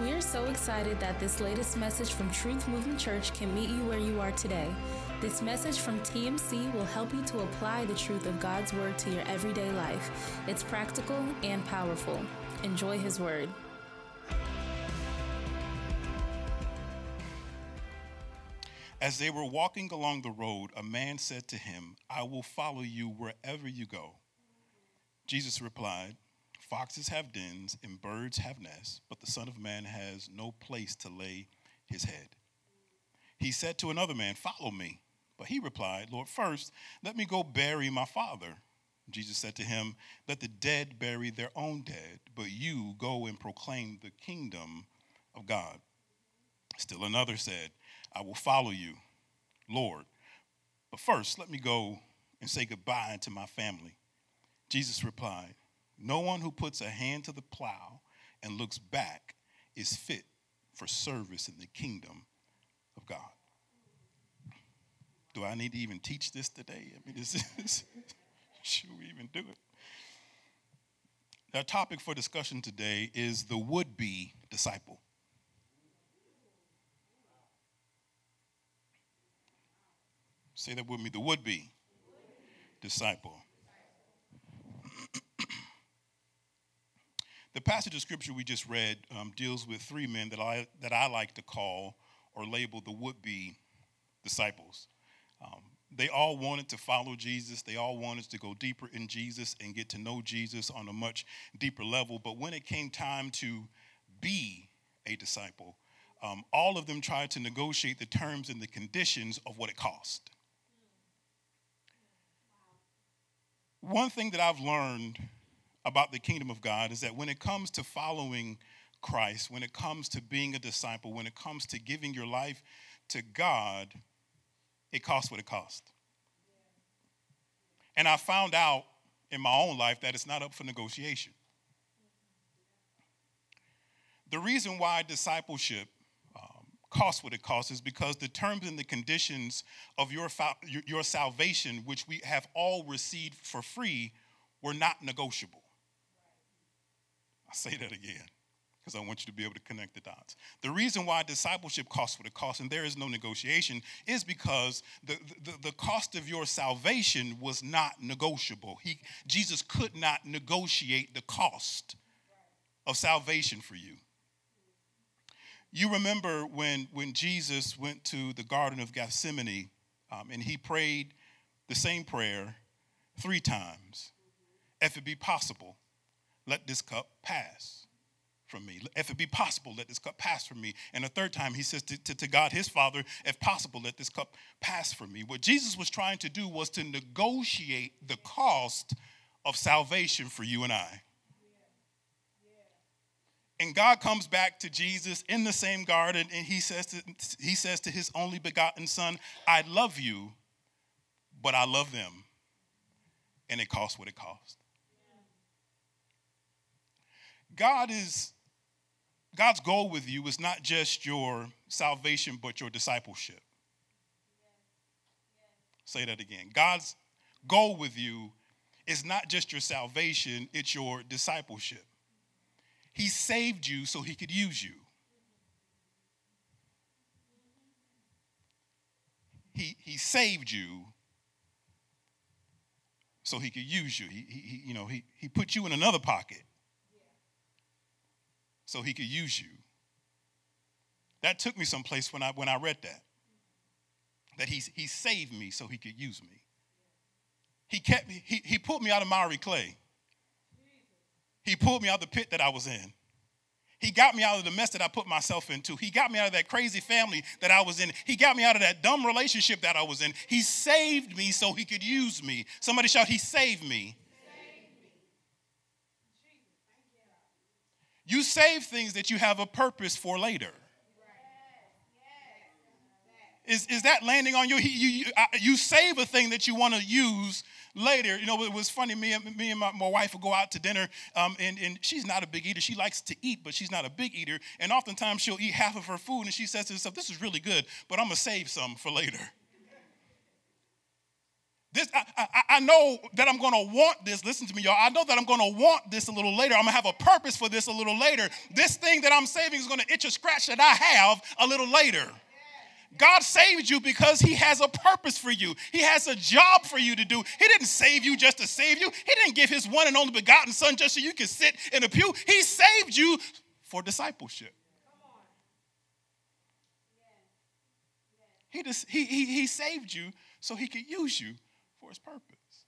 We are so excited that this latest message from Truth Movement Church can meet you where you are today. This message from TMC will help you to apply the truth of God's Word to your everyday life. It's practical and powerful. Enjoy His Word. As they were walking along the road, a man said to him, I will follow you wherever you go. Jesus replied, Foxes have dens and birds have nests, but the Son of Man has no place to lay his head. He said to another man, Follow me. But he replied, Lord, first, let me go bury my father. Jesus said to him, Let the dead bury their own dead, but you go and proclaim the kingdom of God. Still another said, I will follow you, Lord. But first, let me go and say goodbye to my family. Jesus replied, No one who puts a hand to the plow and looks back is fit for service in the kingdom of God. Do I need to even teach this today? I mean, is this, should we even do it? Our topic for discussion today is the would be disciple. Say that with me the would be disciple. The passage of scripture we just read um, deals with three men that I, that I like to call or label the would be disciples. Um, they all wanted to follow Jesus. They all wanted to go deeper in Jesus and get to know Jesus on a much deeper level. But when it came time to be a disciple, um, all of them tried to negotiate the terms and the conditions of what it cost. One thing that I've learned about the kingdom of God is that when it comes to following Christ, when it comes to being a disciple, when it comes to giving your life to God, it costs what it costs. And I found out in my own life that it's not up for negotiation. The reason why discipleship um, costs what it costs is because the terms and the conditions of your, your salvation, which we have all received for free, were not negotiable. I'll say that again because I want you to be able to connect the dots. The reason why discipleship costs what it costs and there is no negotiation is because the, the, the cost of your salvation was not negotiable. He, Jesus could not negotiate the cost of salvation for you. You remember when, when Jesus went to the Garden of Gethsemane um, and he prayed the same prayer three times. If it be possible, let this cup pass from me. If it be possible, let this cup pass from me. And a third time, he says to, to, to, God, his Father, if possible, let this cup pass from me. What Jesus was trying to do was to negotiate the cost of salvation for you and I. And God comes back to Jesus in the same garden, and he says to, he says to his only begotten son, I love you, but I love them. And it costs what it costs. God is God's goal with you is not just your salvation, but your discipleship. Say that again. God's goal with you is not just your salvation, it's your discipleship. He saved you so he could use you. He, he saved you so he could use you. He, he, you know, he, he put you in another pocket so he could use you. That took me someplace when I, when I read that. That he, he saved me so he could use me. He kept me, he, he pulled me out of miry clay. He pulled me out of the pit that I was in. He got me out of the mess that I put myself into. He got me out of that crazy family that I was in. He got me out of that dumb relationship that I was in. He saved me so he could use me. Somebody shout, He saved me. You save things that you have a purpose for later. Is, is that landing on you? You, you, you save a thing that you want to use later. You know, it was funny. Me and, me and my, my wife would go out to dinner, um, and, and she's not a big eater. She likes to eat, but she's not a big eater. And oftentimes she'll eat half of her food, and she says to herself, This is really good, but I'm to save some for later. This, I, I, I know that I'm going to want this. Listen to me, y'all. I know that I'm going to want this a little later. I'm going to have a purpose for this a little later. This thing that I'm saving is going to itch a scratch that I have a little later. God saved you because He has a purpose for you. He has a job for you to do. He didn't save you just to save you. He didn't give His one and only begotten Son just so you could sit in a pew. He saved you for discipleship. He, just, he, he, he saved you so He could use you purpose.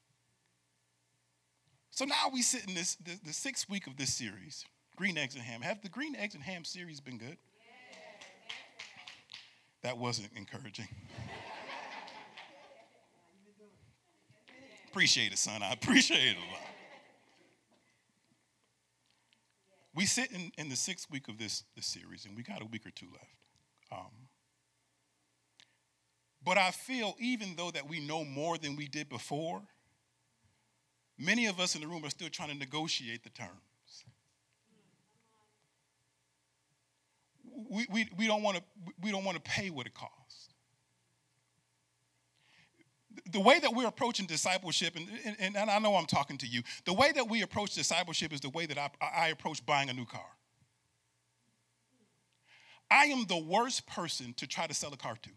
So now we sit in this the, the sixth week of this series, Green Eggs and Ham. Have the Green Eggs and Ham series been good? That wasn't encouraging. appreciate it, son. I appreciate it a lot. We sit in, in the sixth week of this, this series, and we got a week or two left. Um, but I feel even though that we know more than we did before, many of us in the room are still trying to negotiate the terms. We, we, we don't want to we don't want to pay what it costs. The way that we're approaching discipleship, and, and, and I know I'm talking to you, the way that we approach discipleship is the way that I, I approach buying a new car. I am the worst person to try to sell a car to.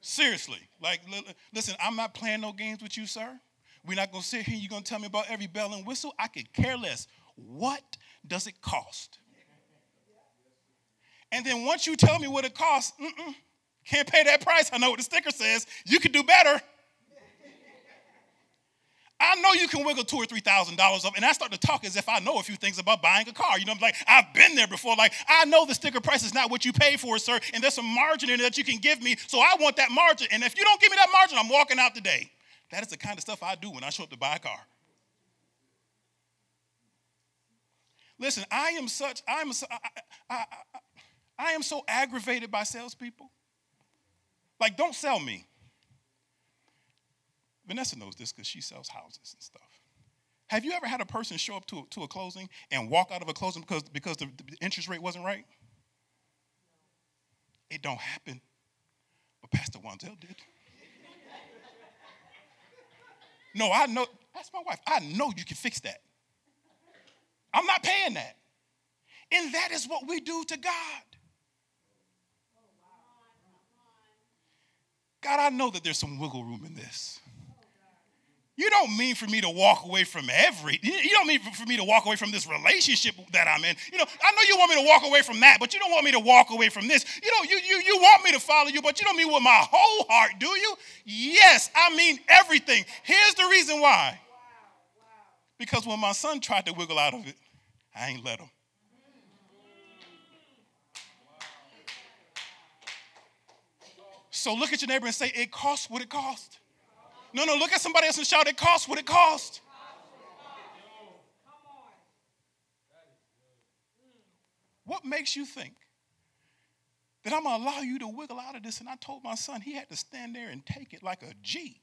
Seriously. Like, listen, I'm not playing no games with you, sir. We're not going to sit here. You're going to tell me about every bell and whistle. I could care less. What does it cost? And then once you tell me what it costs, mm-mm. can't pay that price. I know what the sticker says. You could do better. I know you can wiggle two or three thousand dollars up, and I start to talk as if I know a few things about buying a car. You know, I'm like I've been there before. Like I know the sticker price is not what you pay for, sir, and there's some margin in it that you can give me. So I want that margin, and if you don't give me that margin, I'm walking out today. That is the kind of stuff I do when I show up to buy a car. Listen, I am such. I'm. I, I, I, I am so aggravated by salespeople. Like, don't sell me. Vanessa knows this because she sells houses and stuff. Have you ever had a person show up to, to a closing and walk out of a closing because, because the, the interest rate wasn't right? It don't happen. But Pastor Wanzel did. no, I know. That's my wife. I know you can fix that. I'm not paying that. And that is what we do to God. God, I know that there's some wiggle room in this. You don't mean for me to walk away from every, you don't mean for me to walk away from this relationship that I'm in. You know, I know you want me to walk away from that, but you don't want me to walk away from this. You know, you, you, you want me to follow you, but you don't mean with my whole heart, do you? Yes, I mean everything. Here's the reason why. Because when my son tried to wiggle out of it, I ain't let him. So look at your neighbor and say, it costs what it costs. No, no, look at somebody else and shout, it costs what it costs. What makes you think that I'm gonna allow you to wiggle out of this? And I told my son he had to stand there and take it like a G.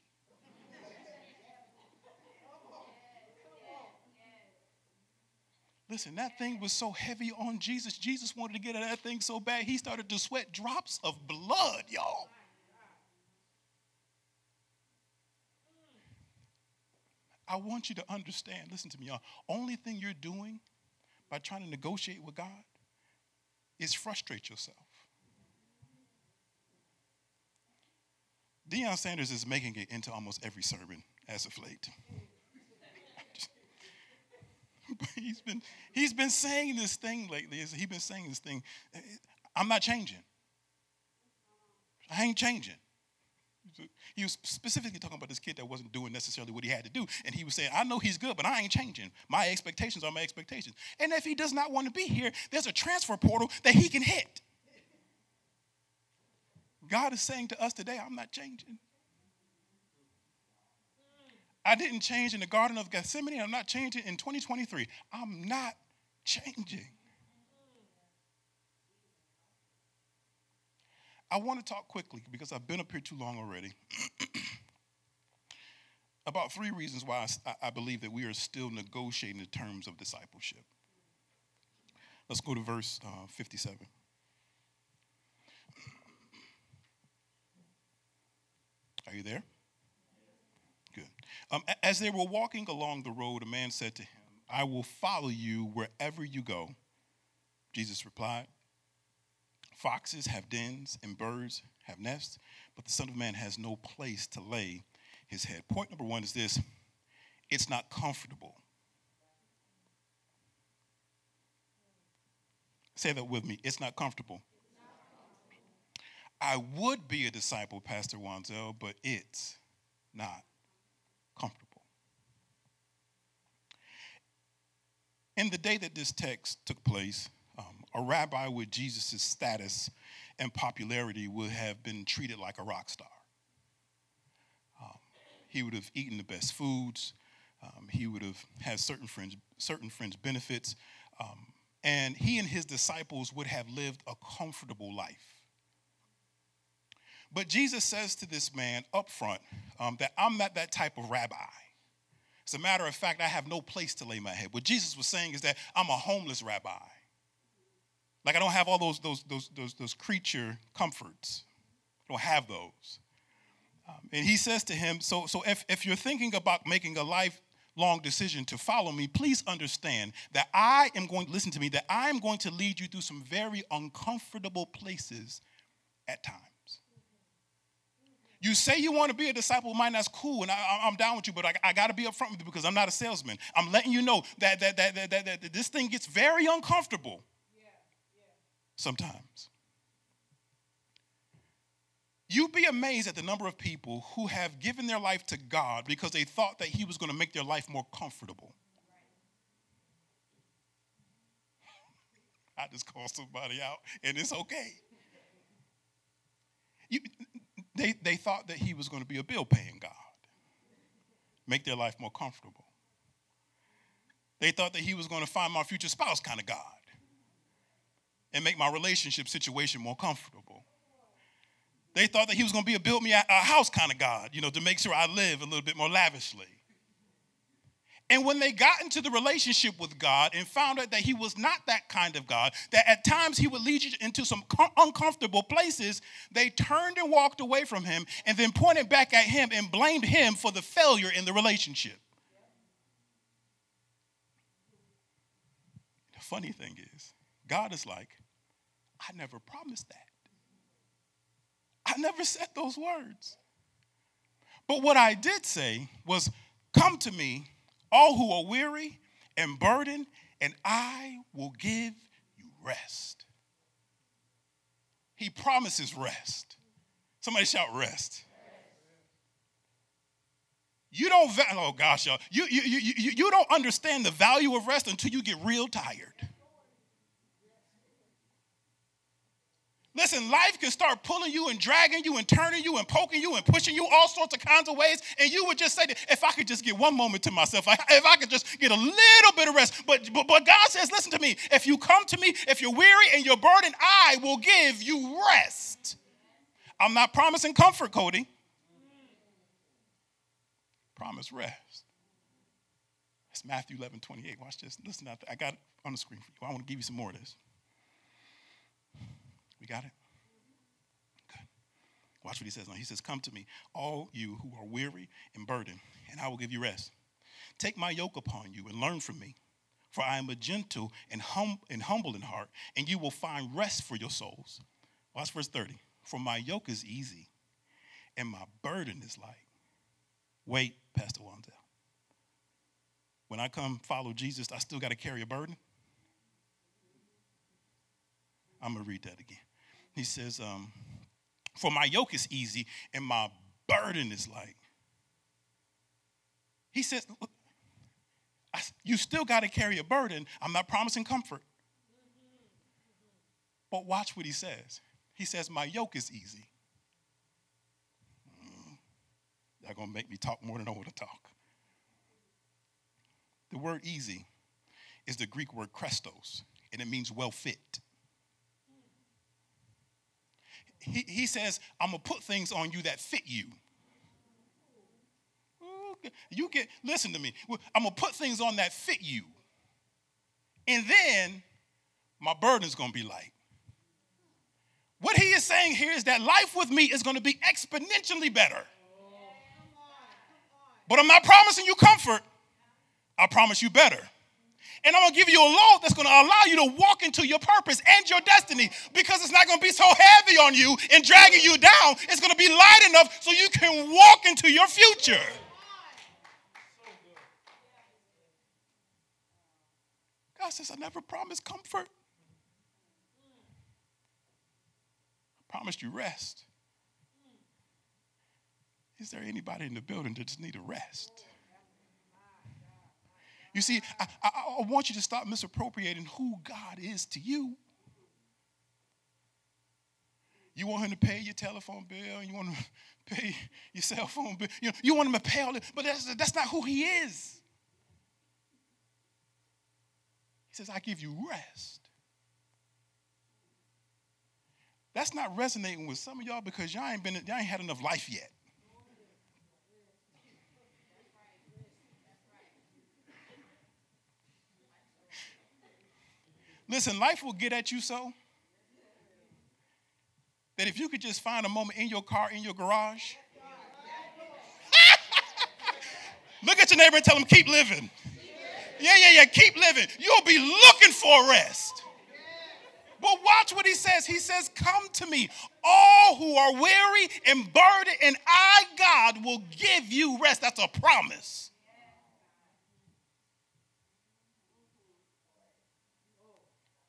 Listen, that thing was so heavy on Jesus. Jesus wanted to get at that thing so bad, he started to sweat drops of blood, y'all. I want you to understand, listen to me, y'all. Only thing you're doing by trying to negotiate with God is frustrate yourself. Deion Sanders is making it into almost every sermon as of late. he's been he's been saying this thing lately. He's been saying this thing. I'm not changing. I ain't changing. He was specifically talking about this kid that wasn't doing necessarily what he had to do. And he was saying, I know he's good, but I ain't changing. My expectations are my expectations. And if he does not want to be here, there's a transfer portal that he can hit. God is saying to us today, I'm not changing. I didn't change in the Garden of Gethsemane. I'm not changing in 2023. I'm not changing. I want to talk quickly because I've been up here too long already. about three reasons why I, I, believe that we are still negotiating the terms of discipleship. Let's go to verse uh, 57. Are you there? Good. Um, as they were walking along the road, a man said to him, I will follow you wherever you go. Jesus replied, Foxes have dens and birds have nests, but the Son of Man has no place to lay his head. Point number one is this it's not comfortable. Say that with me. It's not comfortable. I would be a disciple, Pastor Wanzel, but it's not comfortable. In the day that this text took place, a rabbi with Jesus' status and popularity would have been treated like a rock star. Um, he would have eaten the best foods. Um, he would have had certain fringe, certain fringe benefits. Um, and he and his disciples would have lived a comfortable life. But Jesus says to this man up front um, that I'm not that type of rabbi. As a matter of fact, I have no place to lay my head. What Jesus was saying is that I'm a homeless rabbi. Like I don't have all those, those, those, those, those creature comforts. I don't have those. Um, and he says to him, so, so if, if you're thinking about making a life long decision to follow me, please understand that I am going, listen to me, that I am going to lead you through some very uncomfortable places at times. You say you want to be a disciple of mine, that's cool, and I, am down with you, but I, I got to be upfront with you because I'm not a salesman. I'm letting you know that, that, that, that, that, that this thing gets very uncomfortable. Sometimes. You'd be amazed at the number of people who have given their life to God because they thought that He was going to make their life more comfortable. I just called somebody out, and it's okay. You, they, they thought that He was going to be a bill paying God, make their life more comfortable. They thought that He was going to find my future spouse kind of God and make my relationship situation more comfortable. They thought that he was going to be a build me a house kind of God, you know, to make sure I live a little bit more lavishly. And when they got into the relationship with God and found out that he was not that kind of God, that at times he would lead you into some uncomfortable places, they turned and walked away from him and then pointed back at him and blamed him for the failure in the relationship. The funny thing is, God is like, I never promised that. I never said those words. But what I did say was, Come to me, all who are weary and burdened, and I will give you rest. He promises rest. Somebody shout rest. You don't, oh gosh, y'all, you, you, you, you, you don't understand the value of rest until you get real tired. Listen, life can start pulling you and dragging you and turning you and poking you and pushing you all sorts of kinds of ways. And you would just say, that, if I could just get one moment to myself, if I could just get a little bit of rest. But, but, but God says, listen to me. If you come to me, if you're weary and you're burdened, I will give you rest. I'm not promising comfort, Cody. Promise rest. It's Matthew 11, 28. Watch this. Listen, I got it on the screen for you. I want to give you some more of this. We got it? Good. Watch what he says now. He says, Come to me, all you who are weary and burdened, and I will give you rest. Take my yoke upon you and learn from me, for I am a gentle and, hum- and humble in heart, and you will find rest for your souls. Watch verse 30. For my yoke is easy, and my burden is light. Wait, Pastor Wanzel. When I come follow Jesus, I still got to carry a burden? I'm going to read that again. He says, um, For my yoke is easy and my burden is light. He says, You still got to carry a burden. I'm not promising comfort. But watch what he says. He says, My yoke is easy. Mm, going to make me talk more than I want to talk. The word easy is the Greek word chrestos, and it means well fit he, he says, I'm going to put things on you that fit you. You get, listen to me. I'm going to put things on that fit you. And then my burden's going to be light. What he is saying here is that life with me is going to be exponentially better. But I'm not promising you comfort. I promise you better. And I'm gonna give you a load that's gonna allow you to walk into your purpose and your destiny because it's not gonna be so heavy on you and dragging you down. It's gonna be light enough so you can walk into your future. God says, I never promised comfort. I promised you rest. Is there anybody in the building that just need a rest? You see, I, I, I, want you to stop misappropriating who God is to you. You want him to pay your telephone bill, you want him to pay your cell phone bill, you, know, you want him to pay all this, but that's, that's not who he is. He says, I give you rest. That's not resonating with some of y'all because y'all ain't been y'all ain't had enough life yet. Listen, life will get at you so that if you could just find a moment in your car, in your garage, look at your neighbor and tell them, keep living. Yeah, yeah, yeah, keep living. You'll be looking for rest. But watch what he says. He says, Come to me, all who are weary and burdened, and I, God, will give you rest. That's a promise.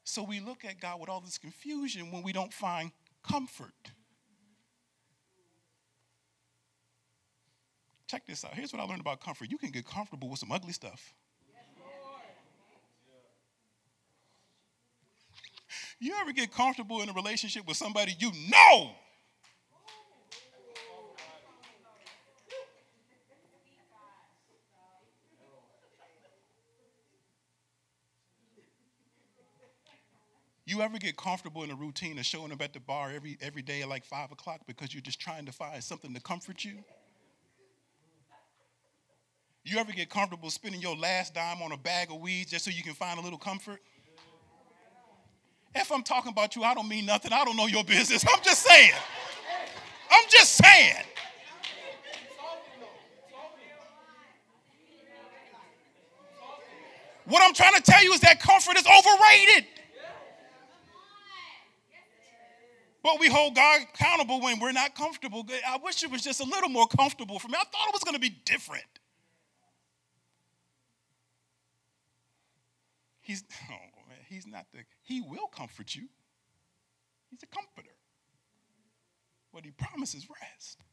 So we look at God with all this confusion when we don't find comfort. Check this out. Here's what I learned about comfort. You can get comfortable with some ugly stuff. You ever get comfortable in a relationship with somebody you know You ever get comfortable in a routine of showing up at the bar every, every day at like five o'clock because you're just trying to find something to comfort you? You ever get comfortable spending your last dime on a bag of weeds just so you can find a little comfort? If I'm talking about you, I don't mean nothing. I don't know your business. I'm just saying. I'm just saying. What I'm trying to tell you is that comfort is overrated. But we hold God accountable when we're not comfortable. I wish it was just a little more comfortable for me. I thought it was going to be different. He's, oh man, he's not the, he will comfort you. He's a comforter. But he promises rest.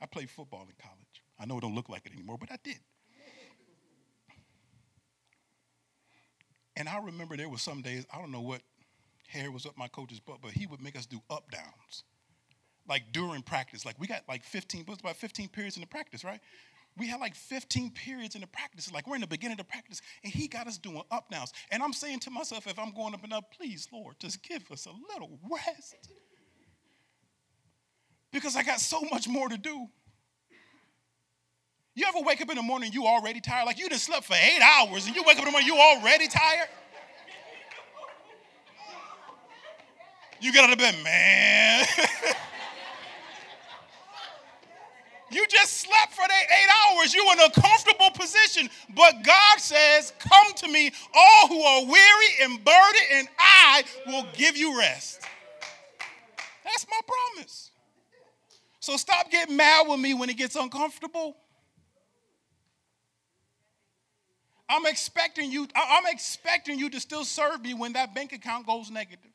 I played football in college. I know it don't look like it anymore, but I did. And I remember there were some days, I don't know what hair was up my coach's butt, but he would make us do up downs. Like during practice. Like we got like 15, it about 15 periods in the practice, right? We had like 15 periods in the practice. Like we're in the beginning of the practice, and he got us doing up downs. And I'm saying to myself, if I'm going up and up, please, Lord, just give us a little rest. Because I got so much more to do. You ever wake up in the morning you already tired? Like you just slept for eight hours and you wake up in the morning you already tired? You get out of bed, man. you just slept for the eight hours. You in a comfortable position. But God says, Come to me, all who are weary and burdened, and I will give you rest. That's my promise. So stop getting mad with me when it gets uncomfortable. I'm expecting you, I'm expecting you to still serve me when that bank account goes negative.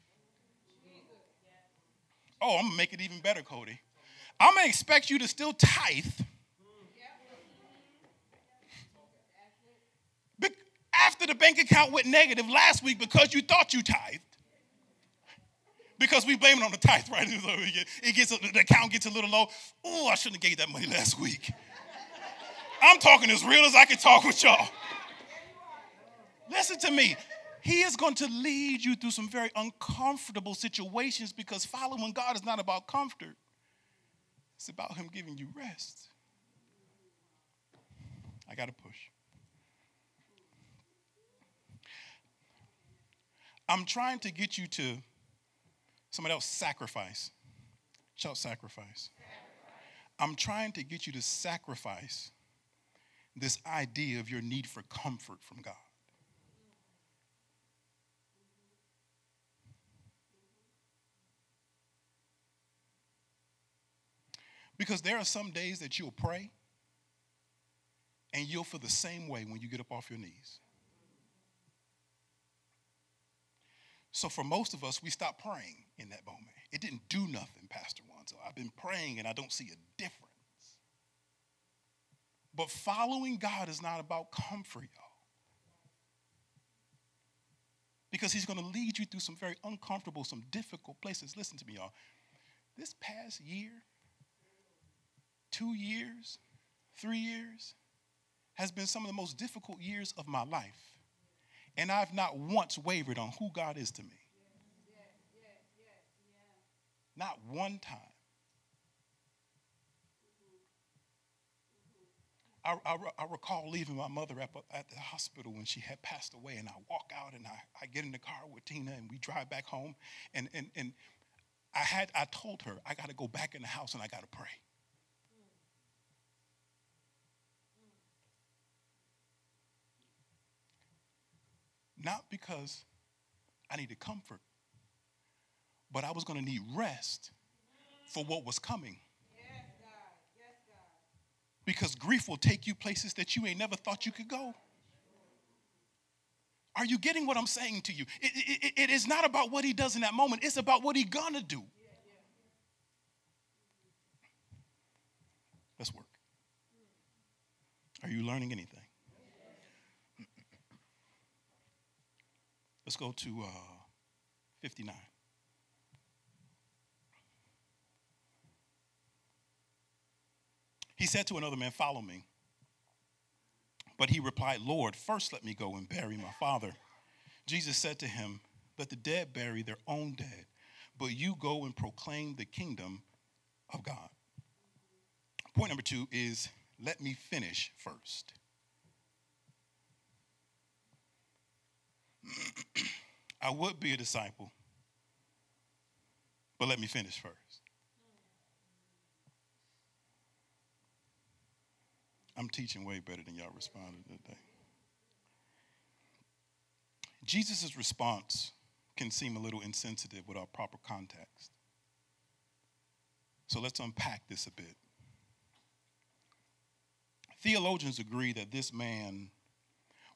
Oh, I'm gonna make it even better, Cody. I'm gonna expect you to still tithe. After the bank account went negative last week because you thought you tithed. Because we blame it on the tithe, right? It gets the account gets a little low. Oh, I shouldn't have gave that money last week. I'm talking as real as I can talk with y'all. Listen to me. He is going to lead you through some very uncomfortable situations because following God is not about comfort, it's about Him giving you rest. I got to push. I'm trying to get you to somebody else sacrifice. Shout sacrifice. I'm trying to get you to sacrifice this idea of your need for comfort from God. Because there are some days that you'll pray and you'll feel the same way when you get up off your knees. So, for most of us, we stop praying in that moment. It didn't do nothing, Pastor. So, I've been praying and I don't see a difference. But following God is not about comfort, y'all. Because He's going to lead you through some very uncomfortable, some difficult places. Listen to me, y'all. This past year, two years, three years, has been some of the most difficult years of my life. And I've not once wavered on who God is to me. Not one time. I, I, I, recall leaving my mother at, at, the hospital when she had passed away, and I walk out and I, I get in the car with Tina and we drive back home. And, and, and I, had, I told her, I got to go back in the house and I got to pray. Not because I needed comfort, but I was going to need rest for what was coming. Because grief will take you places that you ain't never thought you could go. Are you getting what I'm saying to you? It, it, it is not about what he does in that moment, it's about what he gonna do. Let's work. Are you learning anything? Let's go to uh, 59. He said to another man, Follow me. But he replied, Lord, first let me go and bury my father. Jesus said to him, Let the dead bury their own dead, but you go and proclaim the kingdom of God. Point number two is let me finish first. I would be a disciple, but let me finish first. I'm teaching way better than y'all responded today. Jesus' response can seem a little insensitive without proper context. So let's unpack this a bit. Theologians agree that this man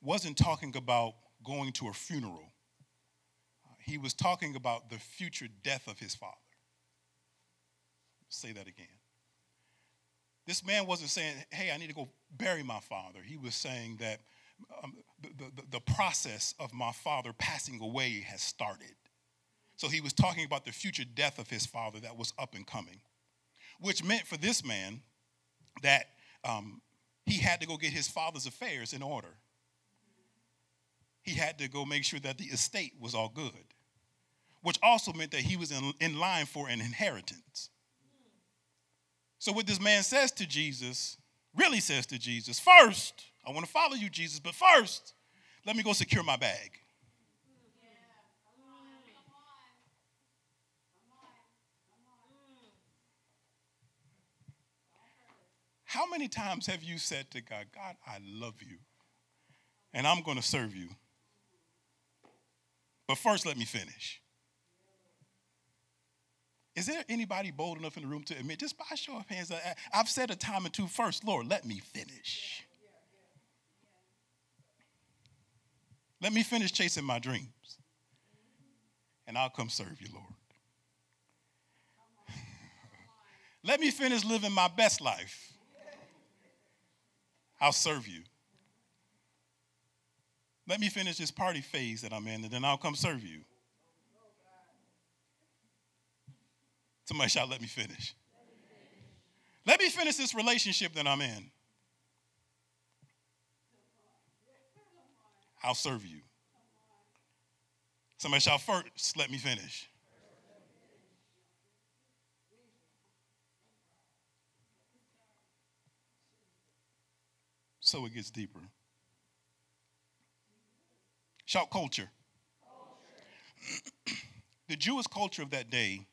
wasn't talking about going to a funeral, uh, he was talking about the future death of his father. Say that again. This man wasn't saying, hey, I need to go bury my father. He was saying that um, the, the, the process of my father passing away has started. So he was talking about the future death of his father that was up and coming, which meant for this man that um, he had to go get his father's affairs in order he had to go make sure that the estate was all good, which also meant that he was in, in line for an inheritance. So, what this man says to Jesus, really says to Jesus, first, I want to follow you, Jesus, but first, let me go secure my bag. How many times have you said to God, God, I love you, and I'm going to serve you? But first, let me finish. Is there anybody bold enough in the room to admit, just by show of hands, I've said a time or two first, Lord, let me finish. Let me finish chasing my dreams, and I'll come serve you, Lord. let me finish living my best life. I'll serve you. Let me finish this party phase that I'm in, and then I'll come serve you. Somebody shout, let me finish. Let me finish this relationship that I'm in. I'll serve you. Somebody shout, first, let me finish. So it gets deeper. Shout culture. culture. the Jewish culture of that day,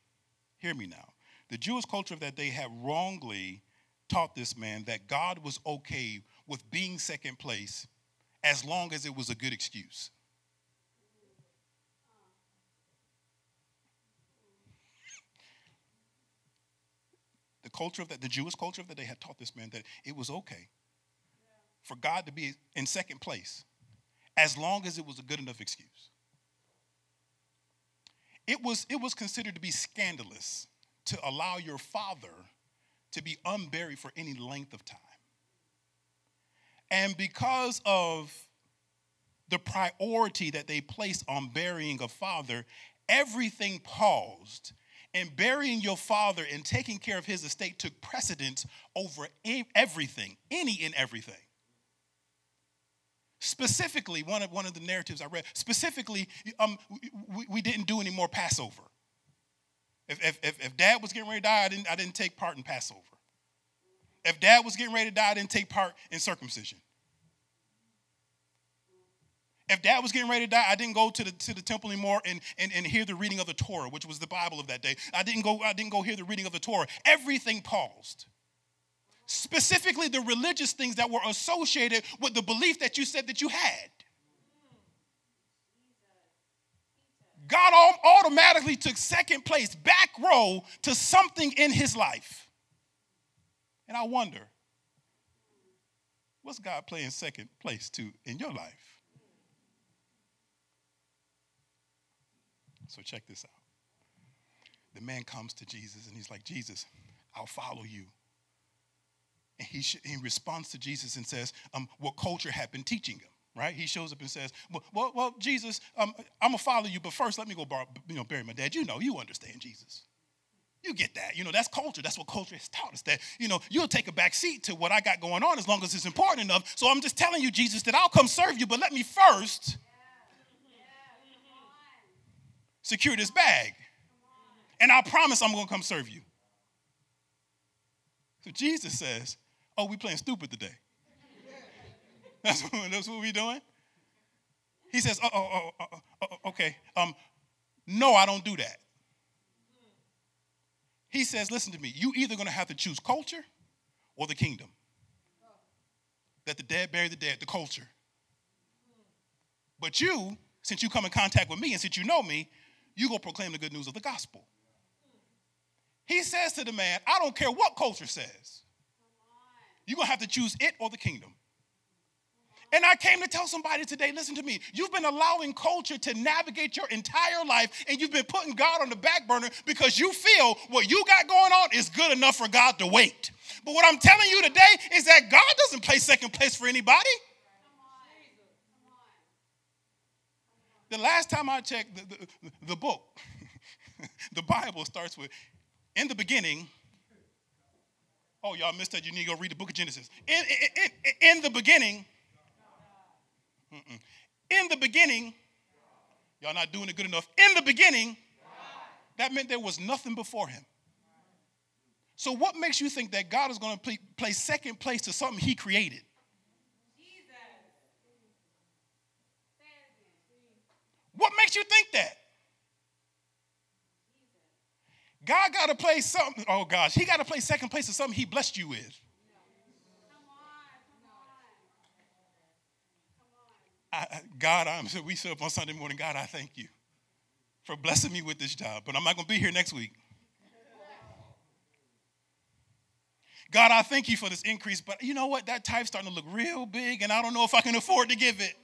hear me now. The Jewish culture of that day had wrongly taught this man that God was okay with being second place as long as it was a good excuse. The culture of that, the Jewish culture of that day had taught this man that it was okay for God to be in second place as long as it was a good enough excuse. It was, it was considered to be scandalous to allow your father to be unburied for any length of time. And because of the priority that they placed on burying a father, everything paused. And burying your father and taking care of his estate took precedence over everything, any and everything. Specifically, one of, one of the narratives I read, specifically, um, we, we didn't do any more Passover. If, if, if, if dad was getting ready to die, I didn't, I didn't take part in Passover. If dad was getting ready to die, I didn't take part in circumcision. If dad was getting ready to die, I didn't go to the, to the temple anymore and, and, and hear the reading of the Torah, which was the Bible of that day. I didn't, go, I didn't go hear the reading of the Torah. Everything paused. Specifically, the religious things that were associated with the belief that you said that you had. God automatically took second place, back row to something in his life. And I wonder, what's God playing second place to in your life? So check this out. The man comes to Jesus and he's like, Jesus, I'll follow you. And he, sh- he responds to Jesus and says, um, what culture had been teaching him right? He shows up and says, "Well, well, well Jesus, um, I'm gonna follow you, but first let me go, bar- you know, bury my dad." You know, you understand Jesus. You get that. You know, that's culture. That's what culture has taught us. That you know, you'll take a back seat to what I got going on as long as it's important enough. So I'm just telling you, Jesus, that I'll come serve you, but let me first secure this bag, and I promise I'm gonna come serve you. So Jesus says, "Oh, we playing stupid today." That's what, that's what we doing? He says, oh, oh, oh, oh, okay. Um, no, I don't do that. He says, listen to me. You either to have to choose culture or the kingdom. That the dead bury the dead, the culture. But you, since you come in contact with me and since you know me, you go proclaim the good news of the gospel. He says to the man, I don't care what culture says. You're going to have to choose it or the kingdom. And I came to tell somebody today listen to me. You've been allowing culture to navigate your entire life, and you've been putting God on the back burner because you feel what you got going on is good enough for God to wait. But what I'm telling you today is that God doesn't play second place for anybody. The last time I checked the, the, the book, the Bible starts with, in the beginning, oh, y'all missed that. You need to go read the book of Genesis. In, in, in, in the beginning, Mm-mm. In the beginning, y'all not doing it good enough. In the beginning, that meant there was nothing before him. So, what makes you think that God is going to play, play second place to something he created? What makes you think that? God got to play something. Oh gosh, he got to play second place to something he blessed you with. I, God, I'm, we sit up on Sunday morning. God, I thank you for blessing me with this job, but I'm not going to be here next week. God, I thank you for this increase, but you know what? That type's starting to look real big, and I don't know if I can afford to give it.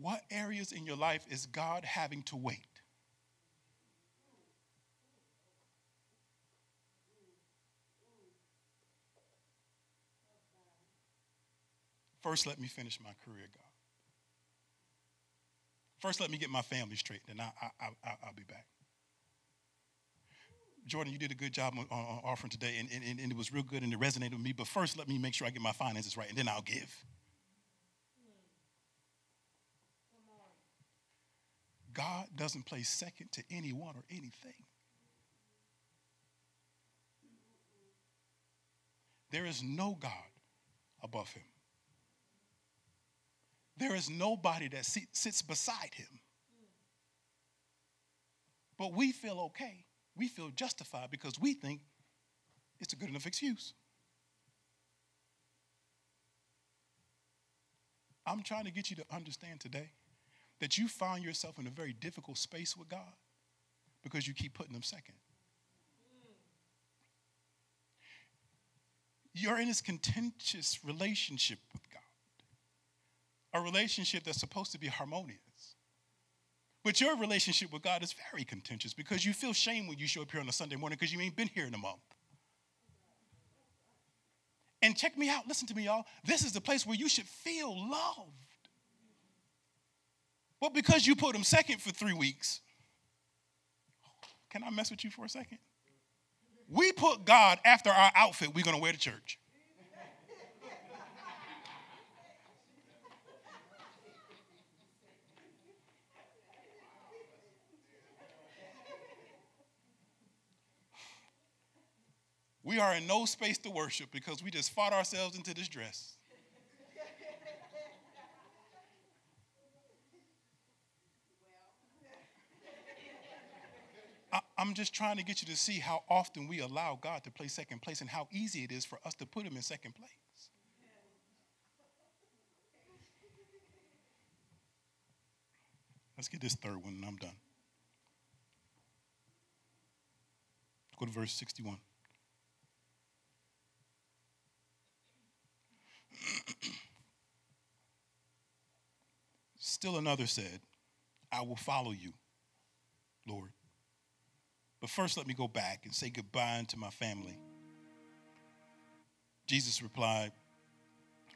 What areas in your life is God having to wait? First, let me finish my career, God. First, let me get my family straight, and I, I, I, I'll be back. Jordan, you did a good job on, on offering today, and, and, and, it was real good and it resonated with me. But first, let me make sure I get my finances right, and then I'll give. God doesn't play second to anyone or anything. There is no God above him. There is nobody that sits beside him. But we feel okay. We feel justified because we think it's a good enough excuse. I'm trying to get you to understand today that you find yourself in a very difficult space with God because you keep putting Him second. You're in this contentious relationship a relationship that's supposed to be harmonious. But your relationship with God is very contentious because you feel shame when you show up here on a Sunday morning because you ain't been here in a month. And check me out, listen to me, y'all. This is the place where you should feel loved. But because you put him second for three weeks, can I mess with you for a second? We put God after our outfit we're gonna wear to church. We are in no space to worship because we just fought ourselves into this dress. I, I'm just trying to get you to see how often we allow God to play second place and how easy it is for us to put him in second place. Let's get this third one and I'm done. Go to verse 61. Still another said, I will follow you, Lord. But first, let me go back and say goodbye to my family. Jesus replied,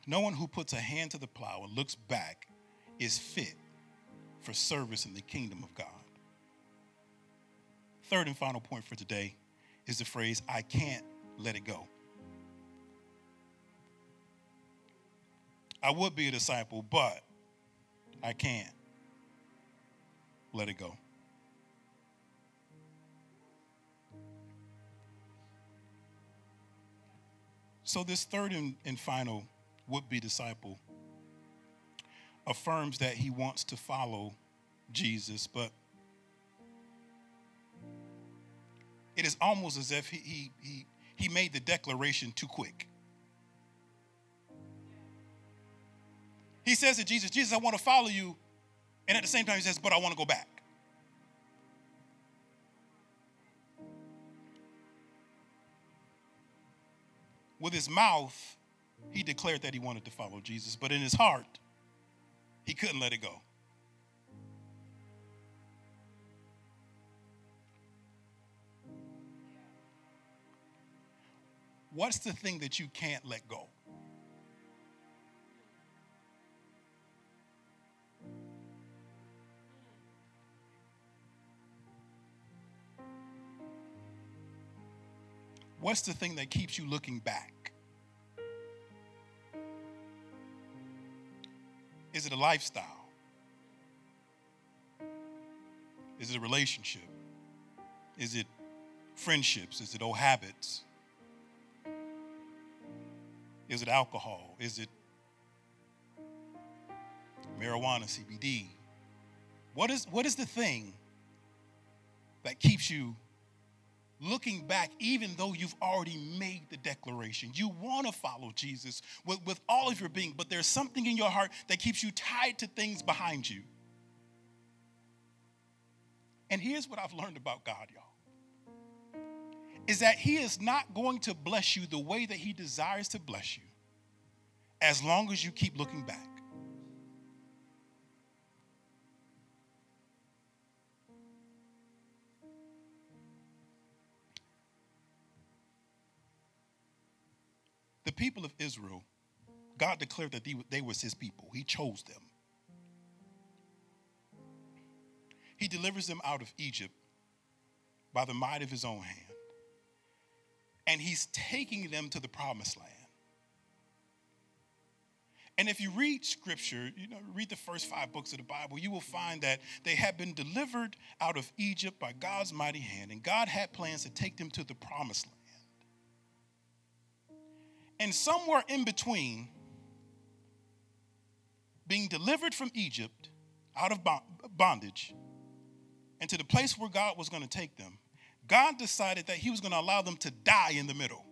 No one who puts a hand to the plow and looks back is fit for service in the kingdom of God. Third and final point for today is the phrase, I can't let it go. I would be a disciple, but I can't let it go. So, this third and, and final would be disciple affirms that he wants to follow Jesus, but it is almost as if he, he, he, he made the declaration too quick. He says to Jesus, Jesus, I want to follow you. And at the same time, he says, but I want to go back. With his mouth, he declared that he wanted to follow Jesus, but in his heart, he couldn't let it go. What's the thing that you can't let go? What's the thing that keeps you looking back? Is it a lifestyle? Is it a relationship? Is it friendships? Is it old habits? Is it alcohol? Is it marijuana, CBD? What is, what is the thing that keeps you looking back, even though you've already made the declaration. You want to follow Jesus with, with all of your being, but there's something in your heart that keeps you tied to things behind you. And here's what I've learned about God, y'all is that He is not going to bless you the way that He desires to bless you as long as you keep looking back. The people of Israel, God declared that they, they was his people. He chose them. He delivers them out of Egypt by the might of his own hand. And he's taking them to the promised land. And if you read scripture, you know, read the first five books of the Bible, you will find that they had been delivered out of Egypt by God's mighty hand, and God had plans to take them to the promised land. And somewhere in between being delivered from Egypt out of bondage and to the place where God was going to take them, God decided that He was going to allow them to die in the middle.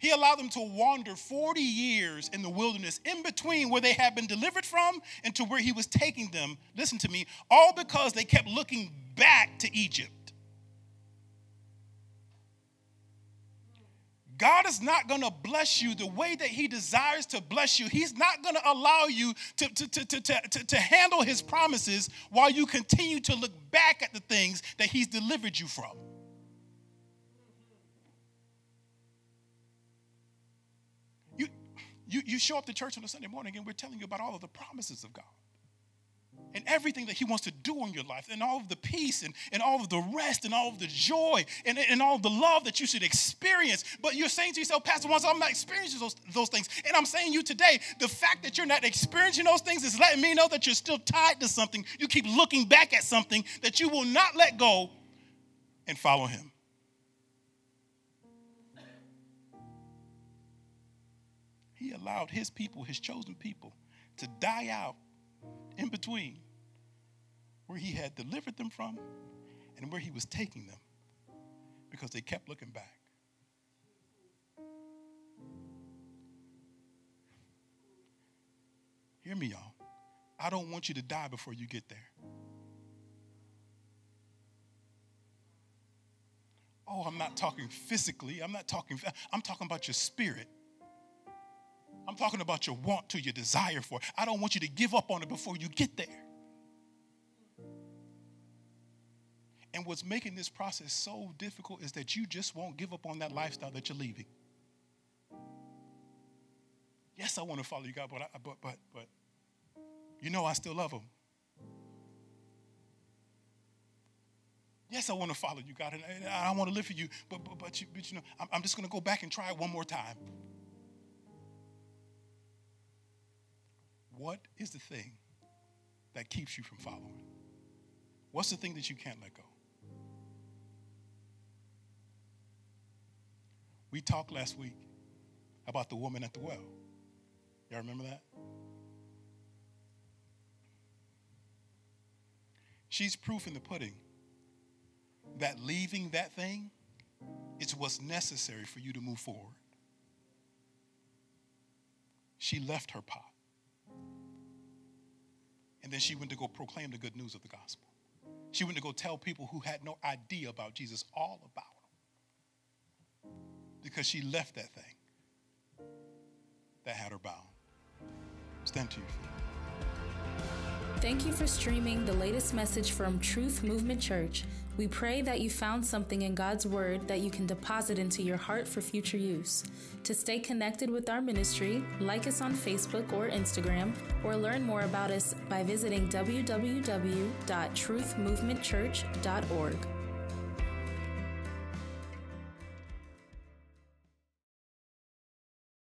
He allowed them to wander 40 years in the wilderness, in between where they had been delivered from and to where He was taking them. Listen to me, all because they kept looking back to Egypt. God is not going to bless you the way that He desires to bless you. He's not going to allow you to, to, to, to, to, handle His promises while you continue to look back at the things that He's delivered you from. You, you, you show up to church on a Sunday morning and we're telling you about all of the promises of God and everything that He wants to do in your life, and all of the peace, and, and all of the rest, and all of the joy, and, and all the love that you should experience. But you're saying to yourself, Pastor Once, I'm not experiencing those, those things. And I'm saying you today, the fact that you're not experiencing those things is letting me know that you're still tied to something. You keep looking back at something that you will not let go and follow Him. He allowed His people, His chosen people, to die out in between where he had delivered them from and where he was taking them because they kept looking back. Hear me, y'all. I don't want you to die before you get there. Oh, I'm not talking physically. I'm not talking, I'm talking about your spirit. I'm talking about your want to, your desire for it. I don't want you to give up on it before you get there. And what's making this process so difficult is that you just won't give up on that lifestyle that you're leaving. Yes, I want to follow you, God, but, I, but, but, but you know I still love Him. Yes, I want to follow you, God, and, I want to live for you, but, but, but, you, but you know, I'm, I'm just going to go back and try it one more time. What is the thing that keeps you from following? What's the thing that you can't let go? We talked last week about the woman at the well. Y'all remember that? She's proof in the pudding that leaving that thing is what's necessary for you to move forward. She left her pot. And then she went to go proclaim the good news of the gospel. She went to go tell people who had no idea about Jesus all about him. Because she left that thing that had her bound. Stand to your feet. Thank you for streaming the latest message from Truth Movement Church. We pray that you found something in God's Word that you can deposit into your heart for future use. To stay connected with our ministry, like us on Facebook or Instagram, or learn more about us by visiting www.truthmovementchurch.org.